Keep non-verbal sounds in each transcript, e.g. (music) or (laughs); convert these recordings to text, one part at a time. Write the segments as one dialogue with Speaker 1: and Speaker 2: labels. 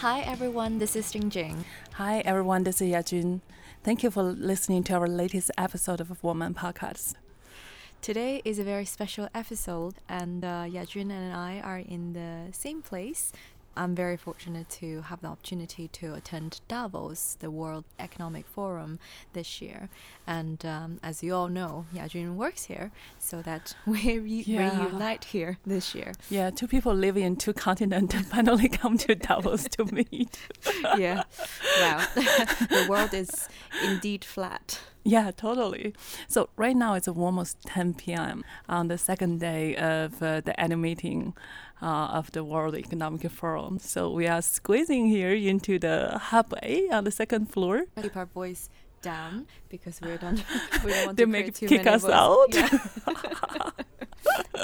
Speaker 1: Hi everyone, this is Jingjing.
Speaker 2: Hi everyone, this is Yajun. Thank you for listening to our latest episode of Woman Podcast.
Speaker 1: Today is a very special episode, and uh, Yajun and I are in the same place I'm very fortunate to have the opportunity to attend Davos, the World Economic Forum, this year. And um, as you all know, Yajun works here, so that (laughs) we re- yeah. reunite here this year.
Speaker 2: Yeah, two people living in two continents (laughs) finally come to Davos to meet. (laughs)
Speaker 1: yeah, wow. the world is indeed flat. (laughs)
Speaker 2: Yeah, totally. So right now it's almost 10 p.m. on the second day of uh, the annual meeting uh, of the World Economic Forum. So we are squeezing here into the hub A on the second floor.
Speaker 1: Keep our voice down because we don't (laughs) (laughs) we don't want
Speaker 2: they
Speaker 1: to
Speaker 2: make
Speaker 1: kick
Speaker 2: us out.
Speaker 1: Yeah. (laughs)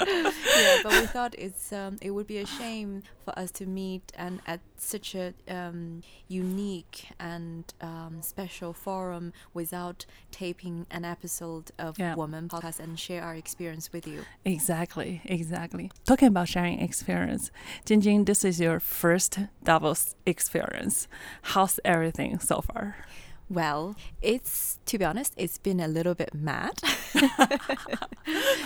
Speaker 1: yeah, but we thought it's um, it would be a shame for us to meet and at such a um, unique and um, special forum without taping an episode of yeah. Woman Podcast and share our experience with you.
Speaker 2: Exactly, exactly. Talking about sharing experience, Jingjing, this is your first Davos experience. How's everything so far?
Speaker 1: Well, it's to be honest, it's been a little bit mad. (laughs)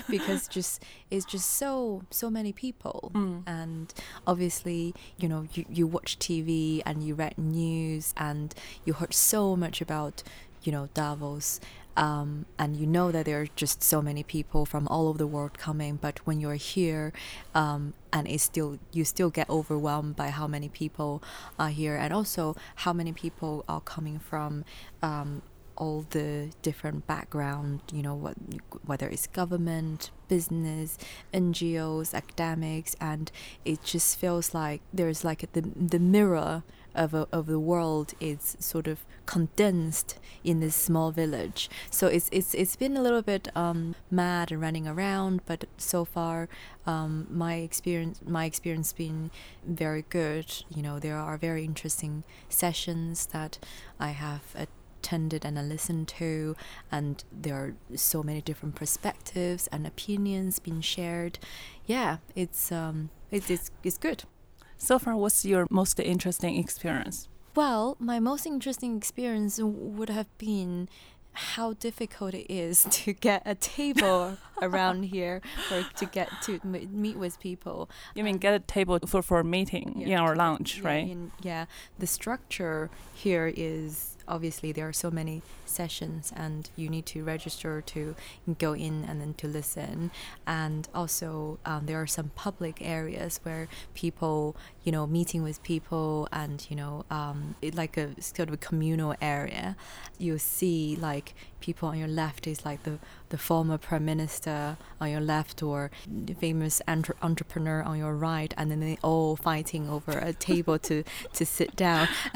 Speaker 1: Because just it's just so so many people, mm. and obviously you know you you watch TV and you read news and you heard so much about you know Davos um, and you know that there are just so many people from all over the world coming but when you're here um, and it's still you still get overwhelmed by how many people are here and also how many people are coming from um, all the different background you know what whether it's government business ngos academics and it just feels like there's like the the mirror of, a, of the world is sort of condensed in this small village. So it's it's it's been a little bit um, mad and running around, but so far um, my experience my experience been very good. You know there are very interesting sessions that I have attended and listened to, and there are so many different perspectives and opinions being shared. Yeah, it's um, it's it's, it's good.
Speaker 2: So far, what's your most interesting experience?
Speaker 1: Well, my most interesting experience would have been how difficult it is (laughs) to get a table (laughs) around here or to get to meet with people.
Speaker 2: You mean get a table for for a meeting yeah, in our lounge,
Speaker 1: yeah,
Speaker 2: right?
Speaker 1: In, yeah, the structure here is obviously there are so many sessions and you need to register to go in and then to listen. And also um, there are some public areas where people you know meeting with people and you know um, it, like a sort of a communal area you see like people on your left is like the the former prime minister on your left or the famous entre- entrepreneur on your right and then they all fighting over a table to (laughs) to sit down (laughs)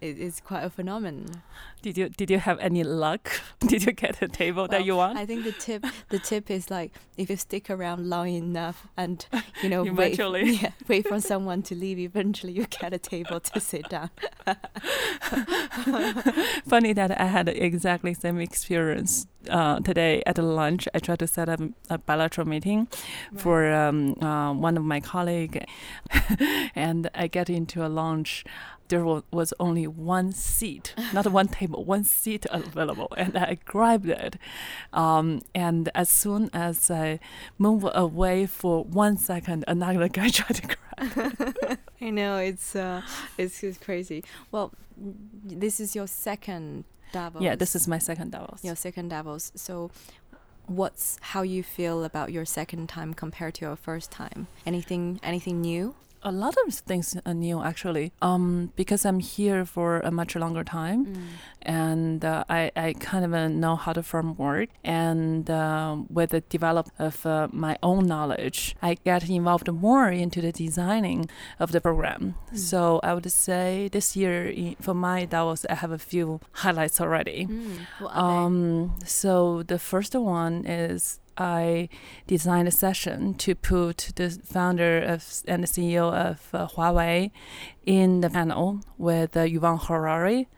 Speaker 1: it, it's quite a phenomenon
Speaker 2: did you did you have any luck? (laughs) Did you get a table well, that you want?
Speaker 1: I think the tip the tip is like if you stick around long enough and you know wait, yeah, wait for someone to leave, eventually you get a table to sit down. (laughs)
Speaker 2: Funny that I had exactly same experience uh, today at a lunch. I tried to set up a bilateral meeting right. for um, uh, one of my colleague, (laughs) and I get into a lunch there was only one seat, not one table, (laughs) one seat available, and I grabbed it. Um, and as soon as I move away for one second, another guy (laughs) tried to grab it. (laughs)
Speaker 1: I know it's uh, it's, it's crazy. Well, this is your second Davos.
Speaker 2: Yeah, this is my second Davos.
Speaker 1: Your second Davos. So, what's how you feel about your second time compared to your first time? Anything anything new?
Speaker 2: A lot of things are new actually um, because i'm here for a much longer time mm. and uh, I, I kind of uh, know how the firm work and uh, with the development of uh, my own knowledge i get involved more into the designing of the program mm. so i would say this year for my davos i have a few highlights already
Speaker 1: mm.
Speaker 2: um, so the first one is I designed a session to put the founder of and the CEO of uh, Huawei in the panel with uh, Yuval Harari.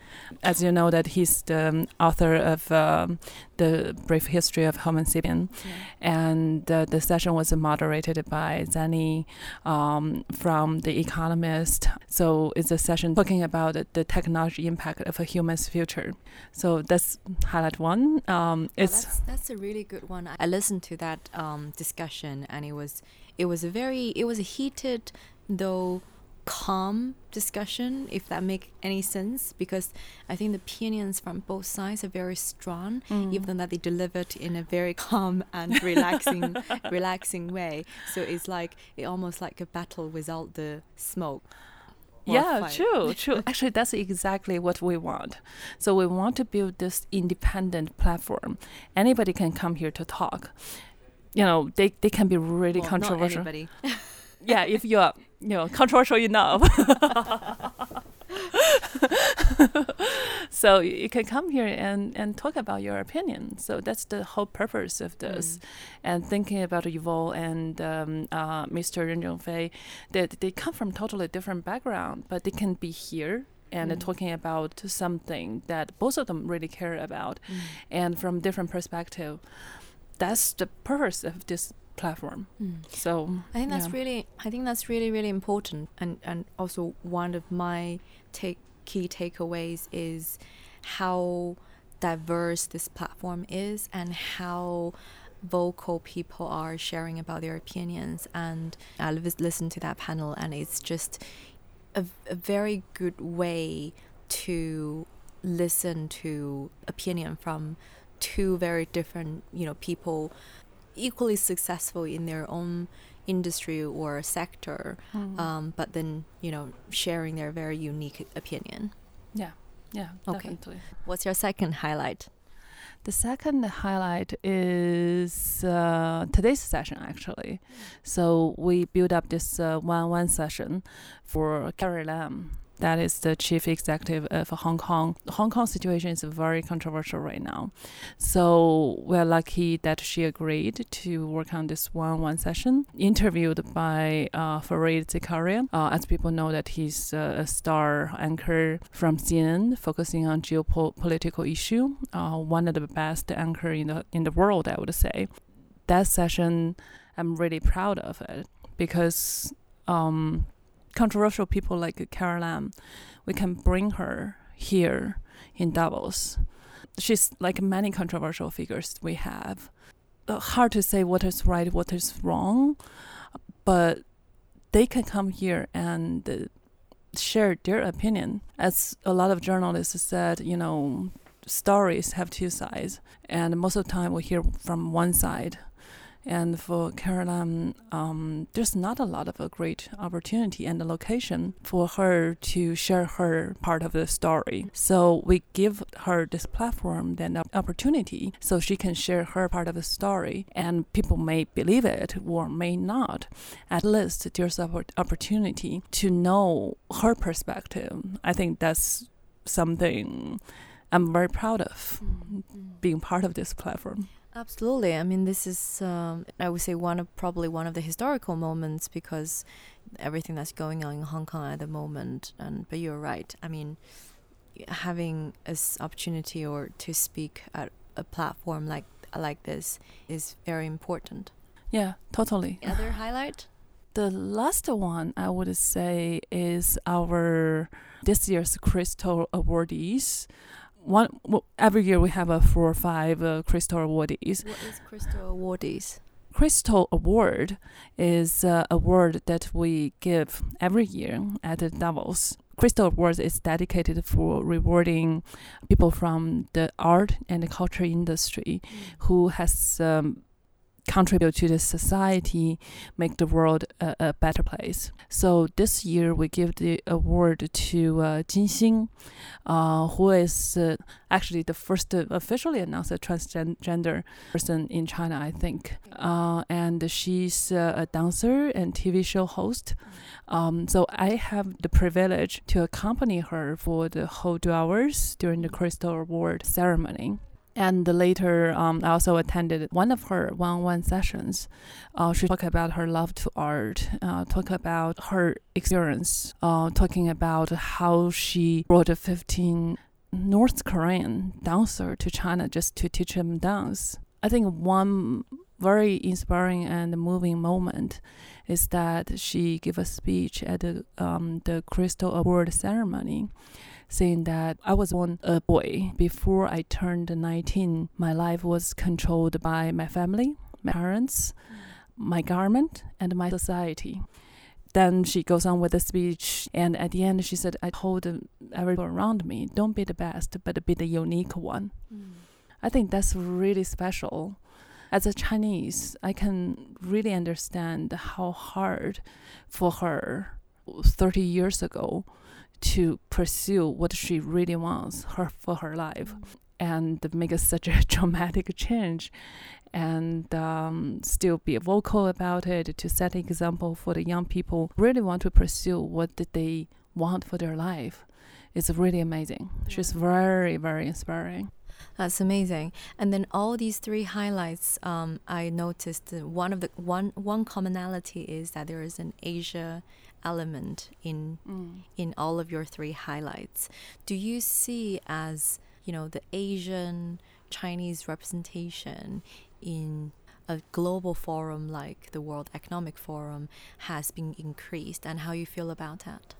Speaker 2: As you know, that he's the um, author of um, the Brief History of Homo sapien, yeah. and uh, the session was moderated by Zanny um, from The Economist. So it's a session talking about the technology impact of a human's future. So that's highlight one. Um,
Speaker 1: it's that's, that's, a really good one. I listened to that um, discussion, and it was it was a very it was a heated though calm discussion, if that make any sense, because I think the opinions from both sides are very strong, mm. even though they delivered in a very (laughs) calm and relaxing, (laughs) relaxing way. So it's like it almost like a battle without the smoke.
Speaker 2: Yeah, true, (laughs) true. Actually, that's exactly what we want. So we want to build this independent platform. Anybody can come here to talk. You know, they, they can be really well, controversial. (laughs) yeah, if you're you know controversial enough. (laughs) (laughs) so you can come here and, and talk about your opinion. So that's the whole purpose of this. Mm. And thinking about Yuval and um, uh, Mr. Ren Zhengfei, they, they come from totally different background, but they can be here and mm. talking about something that both of them really care about mm. and from different perspective. That's the purpose of this platform. Mm. So
Speaker 1: I think that's yeah. really I think that's really really important and and also one of my take key takeaways is how diverse this platform is and how vocal people are sharing about their opinions. And I listened to that panel and it's just a, a very good way to listen to opinion from two very different you know people equally successful in their own industry or sector, mm. um, but then you know sharing their very unique opinion.
Speaker 2: Yeah, yeah, okay. Definitely.
Speaker 1: What's your second highlight?
Speaker 2: The second highlight is uh, today's session, actually. So we built up this uh, one-on-one session for Carrie Lam, that is the chief executive of Hong Kong. Hong Kong situation is very controversial right now. So we're lucky that she agreed to work on this one-on-one session, interviewed by uh, Fareed Zakaria. Uh, as people know that he's uh, a star anchor from CNN, focusing on geopolitical issue. Uh, one of the best anchor in the in the world, I would say. That session, I'm really proud of it because um, controversial people like Carrie Lam, we can bring her here in Davos. She's like many controversial figures we have. Uh, hard to say what is right, what is wrong, but they can come here and uh, share their opinion. As a lot of journalists said, you know, stories have two sides, and most of the time we hear from one side. And for Lam, um, there's not a lot of a great opportunity and the location for her to share her part of the story. So we give her this platform, then opportunity, so she can share her part of the story. And people may believe it or may not. At least there's an opportunity to know her perspective. I think that's something I'm very proud of mm-hmm. being part of this platform.
Speaker 1: Absolutely. I mean, this is, um, I would say, one of probably one of the historical moments because everything that's going on in Hong Kong at the moment. And but you're right. I mean, having this opportunity or to speak at a platform like like this is very important.
Speaker 2: Yeah, totally.
Speaker 1: The other highlight. (sighs)
Speaker 2: The last one I would say is our this year's Crystal awardees one every year we have a four or five uh, crystal awardees.
Speaker 1: What is crystal awardees?
Speaker 2: Crystal Award is uh, a award that we give every year at the Davos. Crystal Awards is dedicated for rewarding people from the art and the culture industry mm. who has um, contribute to the society, make the world a, a, better place. So this year we give the award to uh, Jin Xing, uh, who is uh, actually the first officially announced transgender person in China, I think. Uh, and she's uh, a dancer and TV show host. Um, so I have the privilege to accompany her for the whole two hours during the Crystal Award ceremony. And later, um, I also attended one of her one-on-one sessions. Uh, she talked about her love to art, uh, talk about her experience, uh, talking about how she brought a 15 North Korean dancer to China just to teach them dance. I think one very inspiring and moving moment is that she gave a speech at the, um, the Crystal Award ceremony saying that I was born a boy. Before I turned 19, my life was controlled by my family, my parents, my garment, and my society. Then she goes on with the speech, and at the end, she said, I told everyone around me, don't be the best, but be the unique one. Mm. I think that's really special. As a Chinese, I can really understand how hard for her 30 years ago to pursue what she really wants her for her life and make such a (laughs) dramatic change and um, still be vocal about it to set an example for the young people really want to pursue what they want for their life it's really amazing. She's very very inspiring
Speaker 1: that's amazing. And then all these three highlights, um, I noticed one of the one one commonality is that there is an Asia element in mm. in all of your three highlights. Do you see as you know the Asian Chinese representation in a global forum like the World Economic Forum has been increased, and how you feel about that?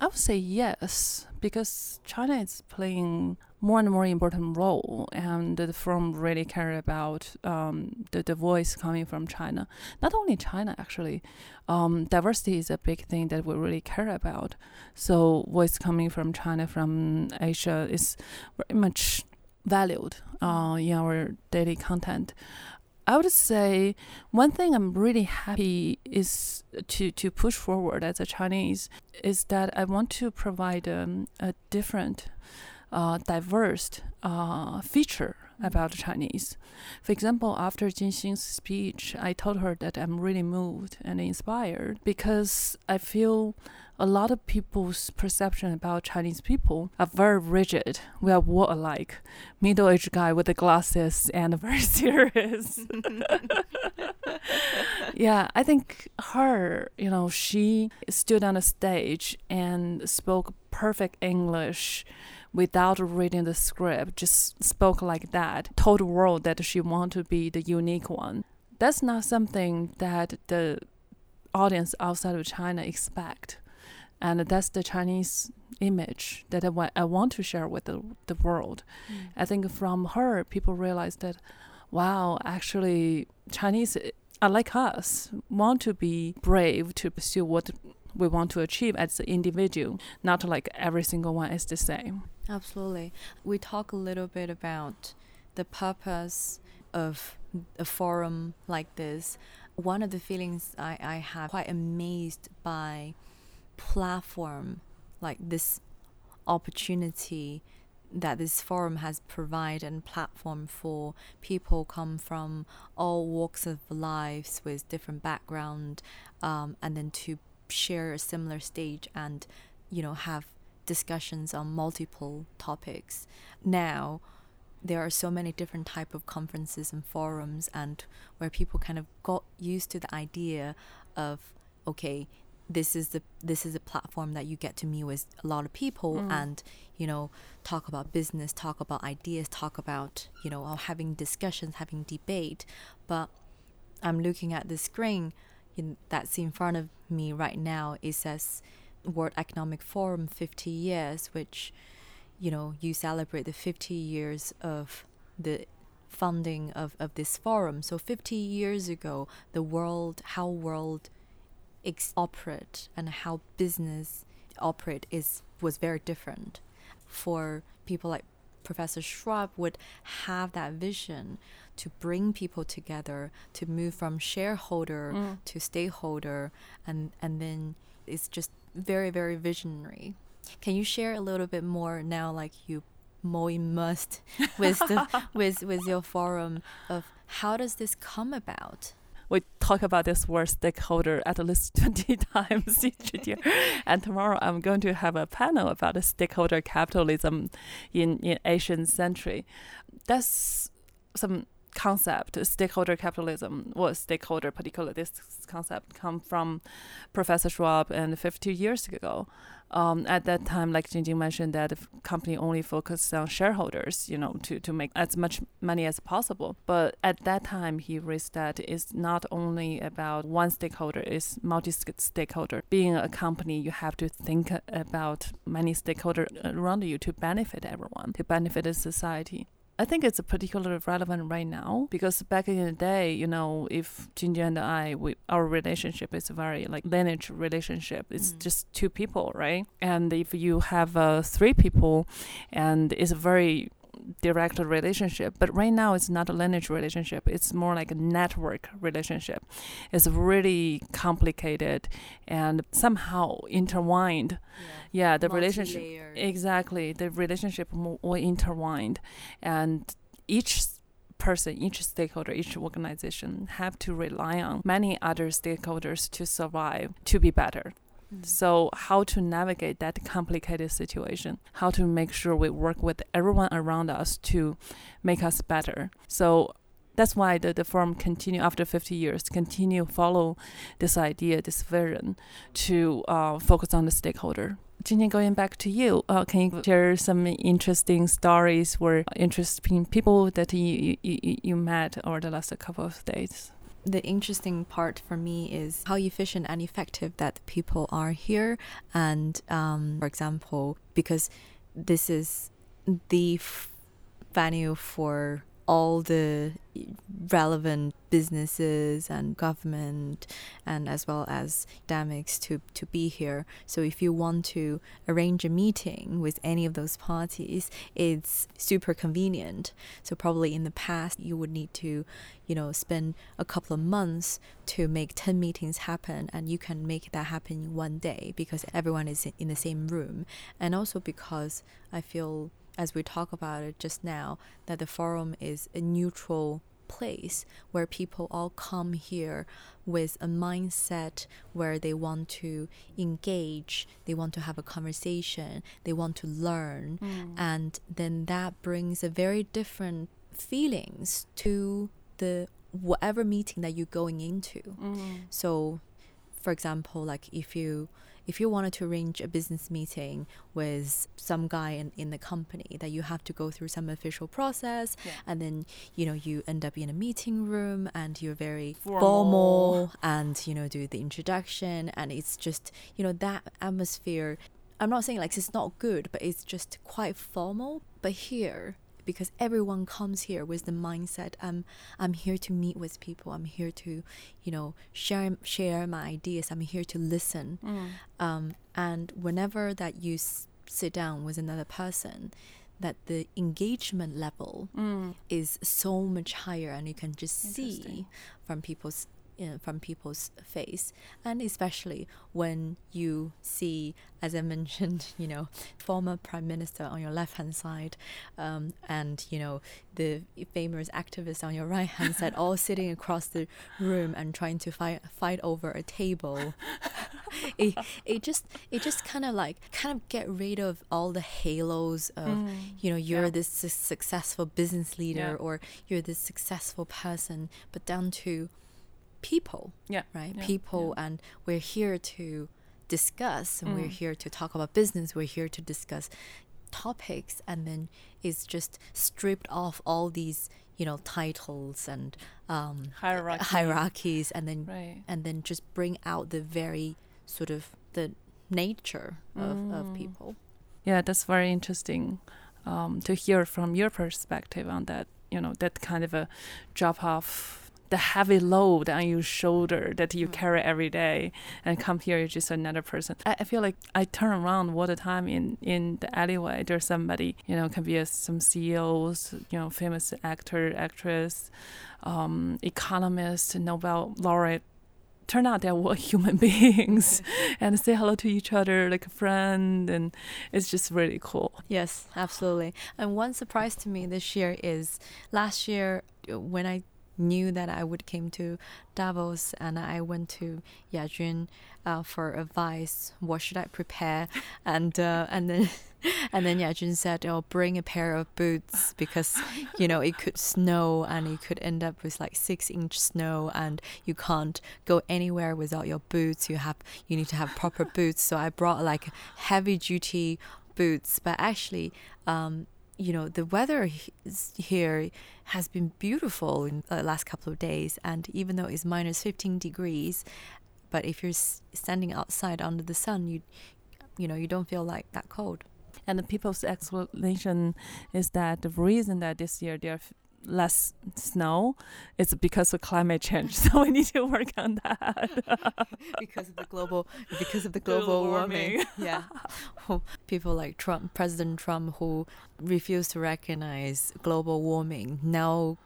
Speaker 2: I would say yes, because China is playing more and more important role, and the firm really care about um, the, the voice coming from China. Not only China, actually, um, diversity is a big thing that we really care about. So voice coming from China, from Asia, is very much valued uh, in our daily content. I would say one thing I'm really happy is to, to push forward as a Chinese is that I want to provide um, a different, uh, diverse uh, feature about Chinese. For example, after Jinxing's speech, I told her that I'm really moved and inspired because I feel a lot of people's perception about Chinese people are very rigid. We are war alike, middle-aged guy with the glasses and very (laughs) serious. (laughs) yeah, I think her, you know, she stood on a stage and spoke perfect English without reading the script, just spoke like that, told the world that she wanted to be the unique one. That's not something that the audience outside of China expect. And that's the Chinese image that I, wa- I want to share with the, the world. Mm. I think from her, people realize that, wow, actually, Chinese are like us, want to be brave to pursue what we want to achieve as an individual, not like every single one is the same.
Speaker 1: Absolutely. We talk a little bit about the purpose of a forum like this. One of the feelings I, I have quite amazed by platform like this opportunity that this forum has provided and platform for people come from all walks of lives with different background um, and then to share a similar stage and you know have discussions on multiple topics now there are so many different type of conferences and forums and where people kind of got used to the idea of okay this is the this is a platform that you get to meet with a lot of people mm. and you know talk about business talk about ideas talk about you know having discussions having debate but i'm looking at the screen in, that's in front of me right now it says world economic forum 50 years which you know you celebrate the 50 years of the funding of, of this forum so 50 years ago the world how world ex- operate and how business operate is was very different. For people like Professor Schwab would have that vision to bring people together to move from shareholder mm. to stakeholder and and then it's just very very visionary. Can you share a little bit more now like you more immersed (laughs) with the, with with your forum of how does this come about?
Speaker 2: we talk about this word stakeholder at least (laughs) 20 times (laughs) each year. and tomorrow I'm going to have a panel about stakeholder capitalism in, in Asian century. That's some concept, stakeholder capitalism, or stakeholder, particularly this concept, come from Professor Schwab and 50 years ago. Um, at that time, like Jingjing mentioned, that the company only focused on shareholders, you know, to, to make as much money as possible. But at that time, he raised that it's not only about one stakeholder, it's multi-stakeholder. Being a company, you have to think about many stakeholders around you to benefit everyone, to benefit the society. I think it's particularly relevant right now because back in the day, you know, if Jingjing and I, we, our relationship is very like lineage relationship. It's mm. just two people, right? And if you have uh, three people, and it's a very direct relationship. But right now, it's not a lineage relationship. It's more like a network relationship. It's really complicated and somehow intertwined. Yeah, yeah the relationship exactly the relationship more intertwined, and each person, each stakeholder, each organization have to rely on many other stakeholders to survive, to be better. Mm. So, how to navigate that complicated situation, how to make sure we work with everyone around us to make us better. So, that's why the, the forum continue after 50 years continue follow this idea this vision to uh, focus on the stakeholder Jingjing, going back to you, uh, can you share some interesting stories or interesting people that you, you, you met over the last couple of days?
Speaker 1: The interesting part for me is how efficient and effective that people are here. And um, for example, because this is the venue for all the relevant businesses and government and as well as academics to, to be here. So if you want to arrange a meeting with any of those parties, it's super convenient. So probably in the past you would need to, you know, spend a couple of months to make 10 meetings happen and you can make that happen in one day because everyone is in the same room. And also because I feel as we talk about it just now, that the forum is a neutral place where people all come here with a mindset where they want to engage, they want to have a conversation, they want to learn, mm. and then that brings a very different feelings to the whatever meeting that you're going into. Mm. So, for example, like if you if you wanted to arrange a business meeting with some guy in, in the company that you have to go through some official process yeah. and then you know you end up in a meeting room and you're very formal. formal and you know do the introduction and it's just you know that atmosphere I'm not saying like it's not good, but it's just quite formal. But here, because everyone comes here with the mindset I'm I'm here to meet with people I'm here to you know share share my ideas I'm here to listen mm. um, and whenever that you s- sit down with another person that the engagement level mm. is so much higher and you can just see from people's know, from people's face, and especially when you see, as I (laughs) mentioned, you know, former prime minister on your left hand side, um, and you know the famous activists on your right hand side, all (laughs) sitting across the room and trying to fight fight over a table. (laughs) it it just it just kind of like kind of get rid of all the halos of mm, you know you're yeah. this successful business leader yeah. or you're this successful person, but down to people.
Speaker 2: Yeah.
Speaker 1: Right?
Speaker 2: Yeah.
Speaker 1: People,
Speaker 2: yeah.
Speaker 1: and we're here to discuss, and mm. we're here to talk about business, we're here to discuss topics, and then it's just stripped off all these you know titles and um,
Speaker 2: Hierarchy.
Speaker 1: hierarchies and then
Speaker 2: right.
Speaker 1: and then just bring out the very sort of the nature of, mm. of people
Speaker 2: yeah that's very interesting um, to hear from your perspective on that you know that kind of a drop off the heavy load on your shoulder that you mm. carry every day and come here you're just another person. I, I, feel like i turn around all the time in in the alleyway. There's somebody you know can be a, some ceos you know famous actor actress um, economist nobel laureate. Turn out they're all (laughs) human beings (laughs) and say hello to each other like a friend and it's just really cool.
Speaker 1: Yes absolutely. And one surprise to me this year is last year when i knew that I would came to Davos, and I went to Yajun uh, for advice. What should I prepare? (laughs) And uh, and then (laughs) and then Yajun said, "Oh, bring a pair of boots because you know it could snow and you could end up with like six inch snow, and you can't go anywhere without your boots. You have you need to have proper boots." So I brought like heavy duty boots, but actually. Um, you know the weather here has been beautiful in the last couple of days and even though it's minus 15 degrees but if you're standing outside under the sun you you know you don't feel like that cold.
Speaker 2: And the people's explanation is that the reason that this year there less snow it's because of climate change. (laughs) So we need to work on that. (laughs)
Speaker 1: Because of the global because of the global, global warming. warming. (laughs) yeah. People like trump president trump who refused to recognize global warming now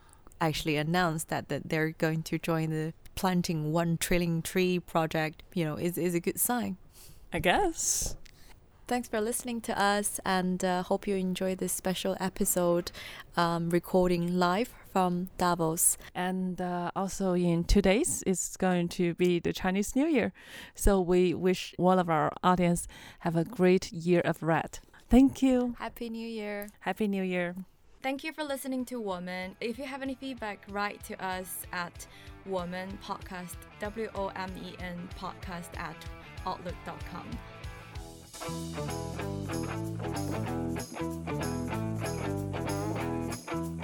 Speaker 1: actually announced that, that they're going to join the planting one trillion tree project. You know is, is a good sign.
Speaker 2: I guess
Speaker 1: Thanks for listening to us and uh, hope you enjoy this special episode um, recording live from Davos.
Speaker 2: And uh, also in two days, it's going to be the Chinese New Year. So we wish all of our audience have a great year of red. Thank you.
Speaker 1: Happy New Year.
Speaker 2: Happy New Year.
Speaker 3: Thank you for listening to Woman. If you have any feedback, write to us at Woman Podcast, W O M E N Podcast at Outlook.com. Thank you.